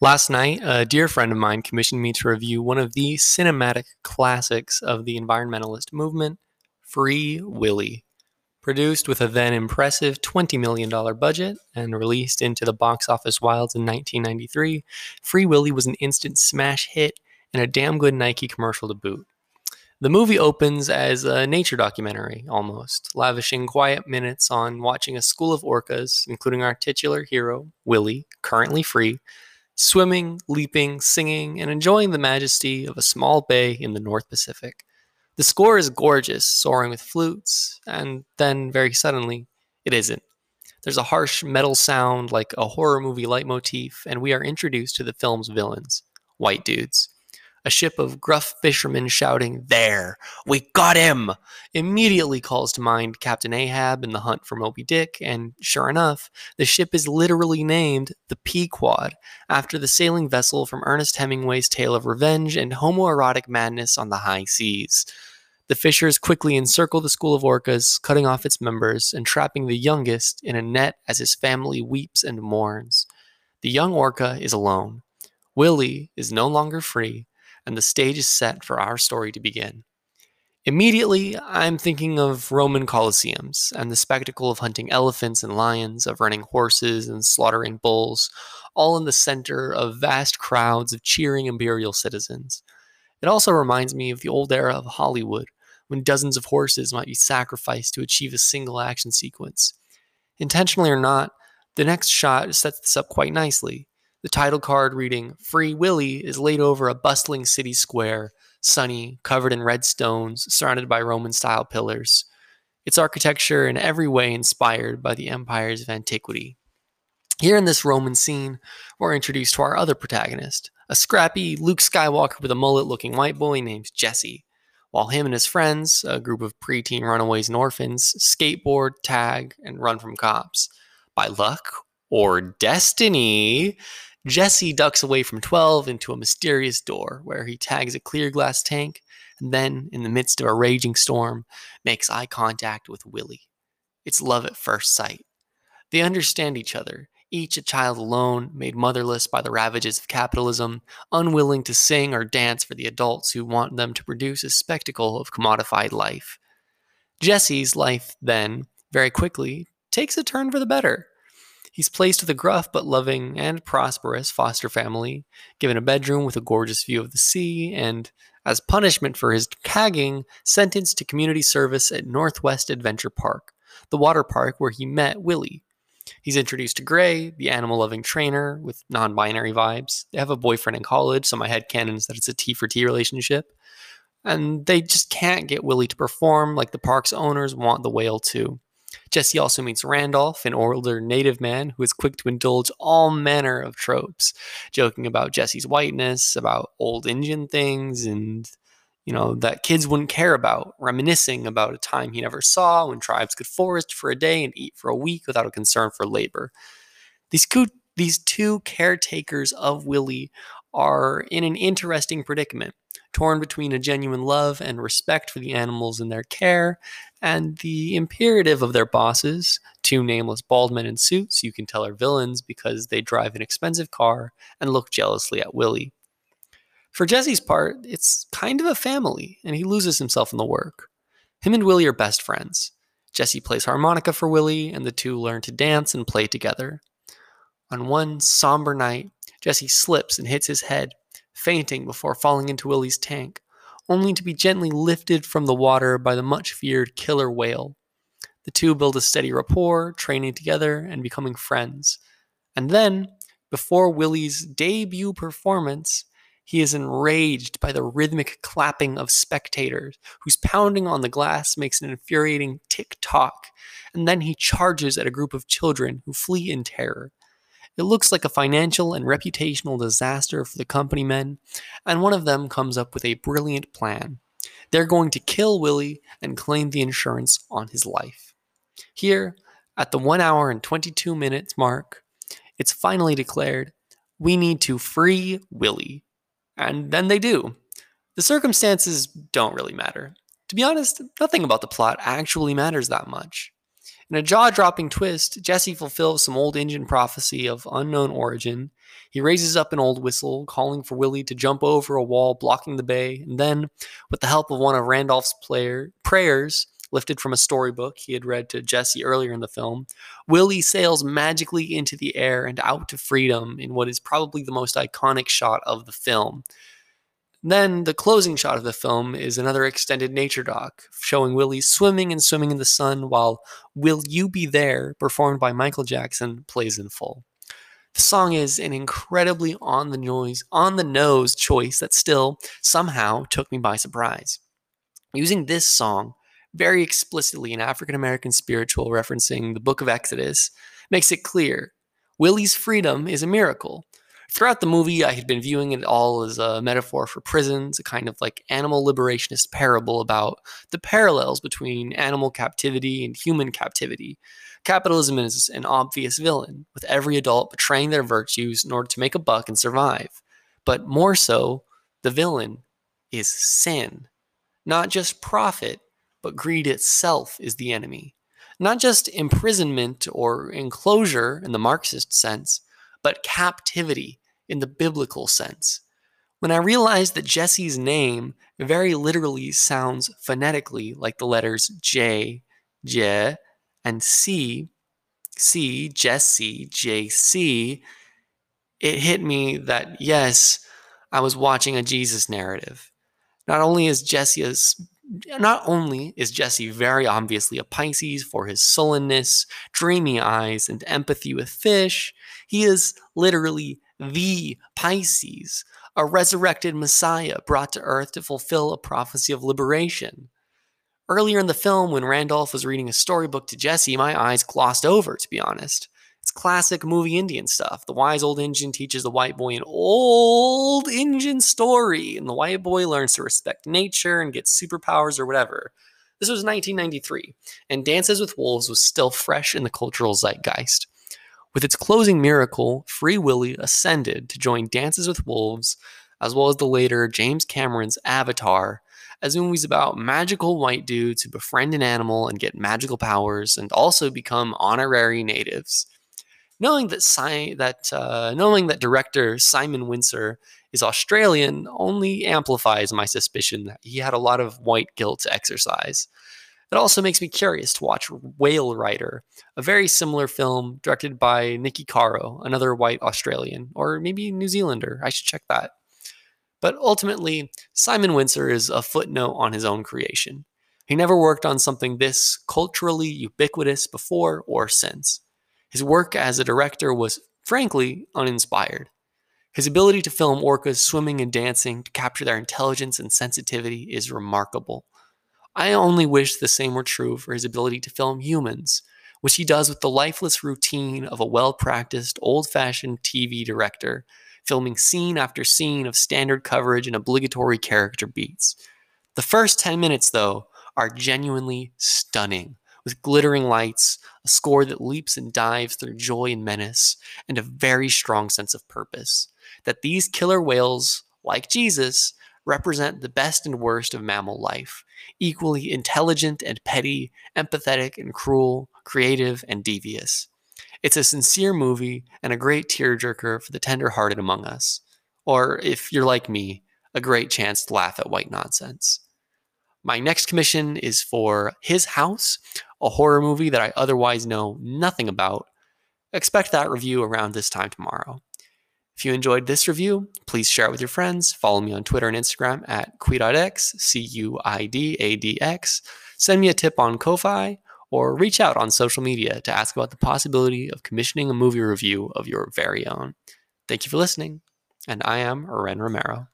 Last night, a dear friend of mine commissioned me to review one of the cinematic classics of the environmentalist movement, Free Willy. Produced with a then impressive $20 million budget and released into the box office wilds in 1993, Free Willy was an instant smash hit and a damn good Nike commercial to boot. The movie opens as a nature documentary, almost, lavishing quiet minutes on watching a school of orcas, including our titular hero, Willy, currently free, swimming, leaping, singing, and enjoying the majesty of a small bay in the North Pacific. The score is gorgeous, soaring with flutes, and then, very suddenly, it isn't. There's a harsh metal sound like a horror movie leitmotif, and we are introduced to the film's villains white dudes. A ship of gruff fishermen shouting, There! We got him! immediately calls to mind Captain Ahab and the hunt for Moby Dick, and sure enough, the ship is literally named the Pequod, after the sailing vessel from Ernest Hemingway's tale of revenge and homoerotic madness on the high seas. The fishers quickly encircle the school of orcas, cutting off its members and trapping the youngest in a net as his family weeps and mourns. The young orca is alone. Willy is no longer free, and the stage is set for our story to begin. Immediately, I'm thinking of Roman colosseums and the spectacle of hunting elephants and lions, of running horses and slaughtering bulls, all in the center of vast crowds of cheering imperial citizens. It also reminds me of the old era of Hollywood, when dozens of horses might be sacrificed to achieve a single action sequence. Intentionally or not, the next shot sets this up quite nicely. The title card reading Free Willy is laid over a bustling city square, sunny, covered in red stones, surrounded by Roman style pillars. Its architecture in every way inspired by the empires of antiquity. Here in this Roman scene, we're introduced to our other protagonist, a scrappy Luke Skywalker with a mullet looking white boy named Jesse, while him and his friends, a group of preteen runaways and orphans, skateboard, tag, and run from cops. By luck or destiny, Jesse ducks away from 12 into a mysterious door where he tags a clear glass tank and then, in the midst of a raging storm, makes eye contact with Willy. It's love at first sight. They understand each other, each a child alone, made motherless by the ravages of capitalism, unwilling to sing or dance for the adults who want them to produce a spectacle of commodified life. Jesse's life, then, very quickly, takes a turn for the better. He's placed with a gruff but loving and prosperous foster family, given a bedroom with a gorgeous view of the sea, and, as punishment for his tagging, sentenced to community service at Northwest Adventure Park, the water park where he met Willy. He's introduced to Gray, the animal loving trainer with non binary vibes. They have a boyfriend in college, so my head canons that it's a T for T relationship. And they just can't get Willy to perform like the park's owners want the whale to. Jesse also meets Randolph, an older native man who is quick to indulge all manner of tropes, joking about Jesse's whiteness, about old Indian things, and you know that kids wouldn't care about, reminiscing about a time he never saw when tribes could forest for a day and eat for a week without a concern for labor. These these two caretakers of Willy are in an interesting predicament torn between a genuine love and respect for the animals in their care and the imperative of their bosses, two nameless bald men in suits you can tell are villains because they drive an expensive car and look jealously at Willy. For Jesse's part, it's kind of a family, and he loses himself in the work. Him and Willy are best friends. Jesse plays harmonica for Willy, and the two learn to dance and play together. On one somber night, Jesse slips and hits his head, fainting before falling into Willy's tank, only to be gently lifted from the water by the much feared killer whale. The two build a steady rapport, training together and becoming friends. And then, before Willy's debut performance, he is enraged by the rhythmic clapping of spectators, whose pounding on the glass makes an infuriating tick tock, and then he charges at a group of children who flee in terror. It looks like a financial and reputational disaster for the company men, and one of them comes up with a brilliant plan. They're going to kill Willy and claim the insurance on his life. Here, at the 1 hour and 22 minutes mark, it's finally declared we need to free Willy. And then they do. The circumstances don't really matter. To be honest, nothing about the plot actually matters that much. In a jaw dropping twist, Jesse fulfills some old Indian prophecy of unknown origin. He raises up an old whistle, calling for Willy to jump over a wall blocking the bay, and then, with the help of one of Randolph's player, prayers, lifted from a storybook he had read to Jesse earlier in the film, Willy sails magically into the air and out to freedom in what is probably the most iconic shot of the film. Then the closing shot of the film is another extended nature doc showing Willy swimming and swimming in the sun while Will You Be There, performed by Michael Jackson, plays in full. The song is an incredibly on the nose, on the nose choice that still somehow took me by surprise. Using this song very explicitly in African American spiritual referencing the book of Exodus makes it clear Willy's freedom is a miracle. Throughout the movie, I had been viewing it all as a metaphor for prisons, a kind of like animal liberationist parable about the parallels between animal captivity and human captivity. Capitalism is an obvious villain, with every adult betraying their virtues in order to make a buck and survive. But more so, the villain is sin. Not just profit, but greed itself is the enemy. Not just imprisonment or enclosure in the Marxist sense, but captivity in the biblical sense. When I realized that Jesse's name very literally sounds phonetically like the letters J, J, and C, C, Jesse, JC, it hit me that yes, I was watching a Jesus narrative. Not only is Jesse a not only is Jesse very obviously a Pisces for his sullenness, dreamy eyes, and empathy with fish, he is literally the Pisces, a resurrected Messiah brought to earth to fulfill a prophecy of liberation. Earlier in the film, when Randolph was reading a storybook to Jesse, my eyes glossed over, to be honest. It's classic movie Indian stuff. The wise old Indian teaches the white boy an old Indian story, and the white boy learns to respect nature and get superpowers or whatever. This was 1993, and Dances with Wolves was still fresh in the cultural zeitgeist. With its closing miracle, Free Willy ascended to join Dances with Wolves, as well as the later James Cameron's Avatar, as movies about magical white dudes who befriend an animal and get magical powers and also become honorary natives knowing that si- that uh, knowing that director Simon Wincer is Australian only amplifies my suspicion that he had a lot of white guilt to exercise. It also makes me curious to watch Whale Rider, a very similar film directed by Niki Caro, another white Australian, or maybe New Zealander. I should check that. But ultimately, Simon Wincer is a footnote on his own creation. He never worked on something this culturally ubiquitous before or since. His work as a director was, frankly, uninspired. His ability to film orcas swimming and dancing to capture their intelligence and sensitivity is remarkable. I only wish the same were true for his ability to film humans, which he does with the lifeless routine of a well practiced, old fashioned TV director, filming scene after scene of standard coverage and obligatory character beats. The first 10 minutes, though, are genuinely stunning with glittering lights, a score that leaps and dives through joy and menace, and a very strong sense of purpose. That these killer whales, like Jesus, represent the best and worst of mammal life, equally intelligent and petty, empathetic and cruel, creative and devious. It's a sincere movie and a great tearjerker for the tender-hearted among us. Or, if you're like me, a great chance to laugh at white nonsense. My next commission is for His House, a horror movie that I otherwise know nothing about. Expect that review around this time tomorrow. If you enjoyed this review, please share it with your friends. Follow me on Twitter and Instagram at Cuidadx, C U I D A D X. Send me a tip on Ko-Fi or reach out on social media to ask about the possibility of commissioning a movie review of your very own. Thank you for listening, and I am Ren Romero.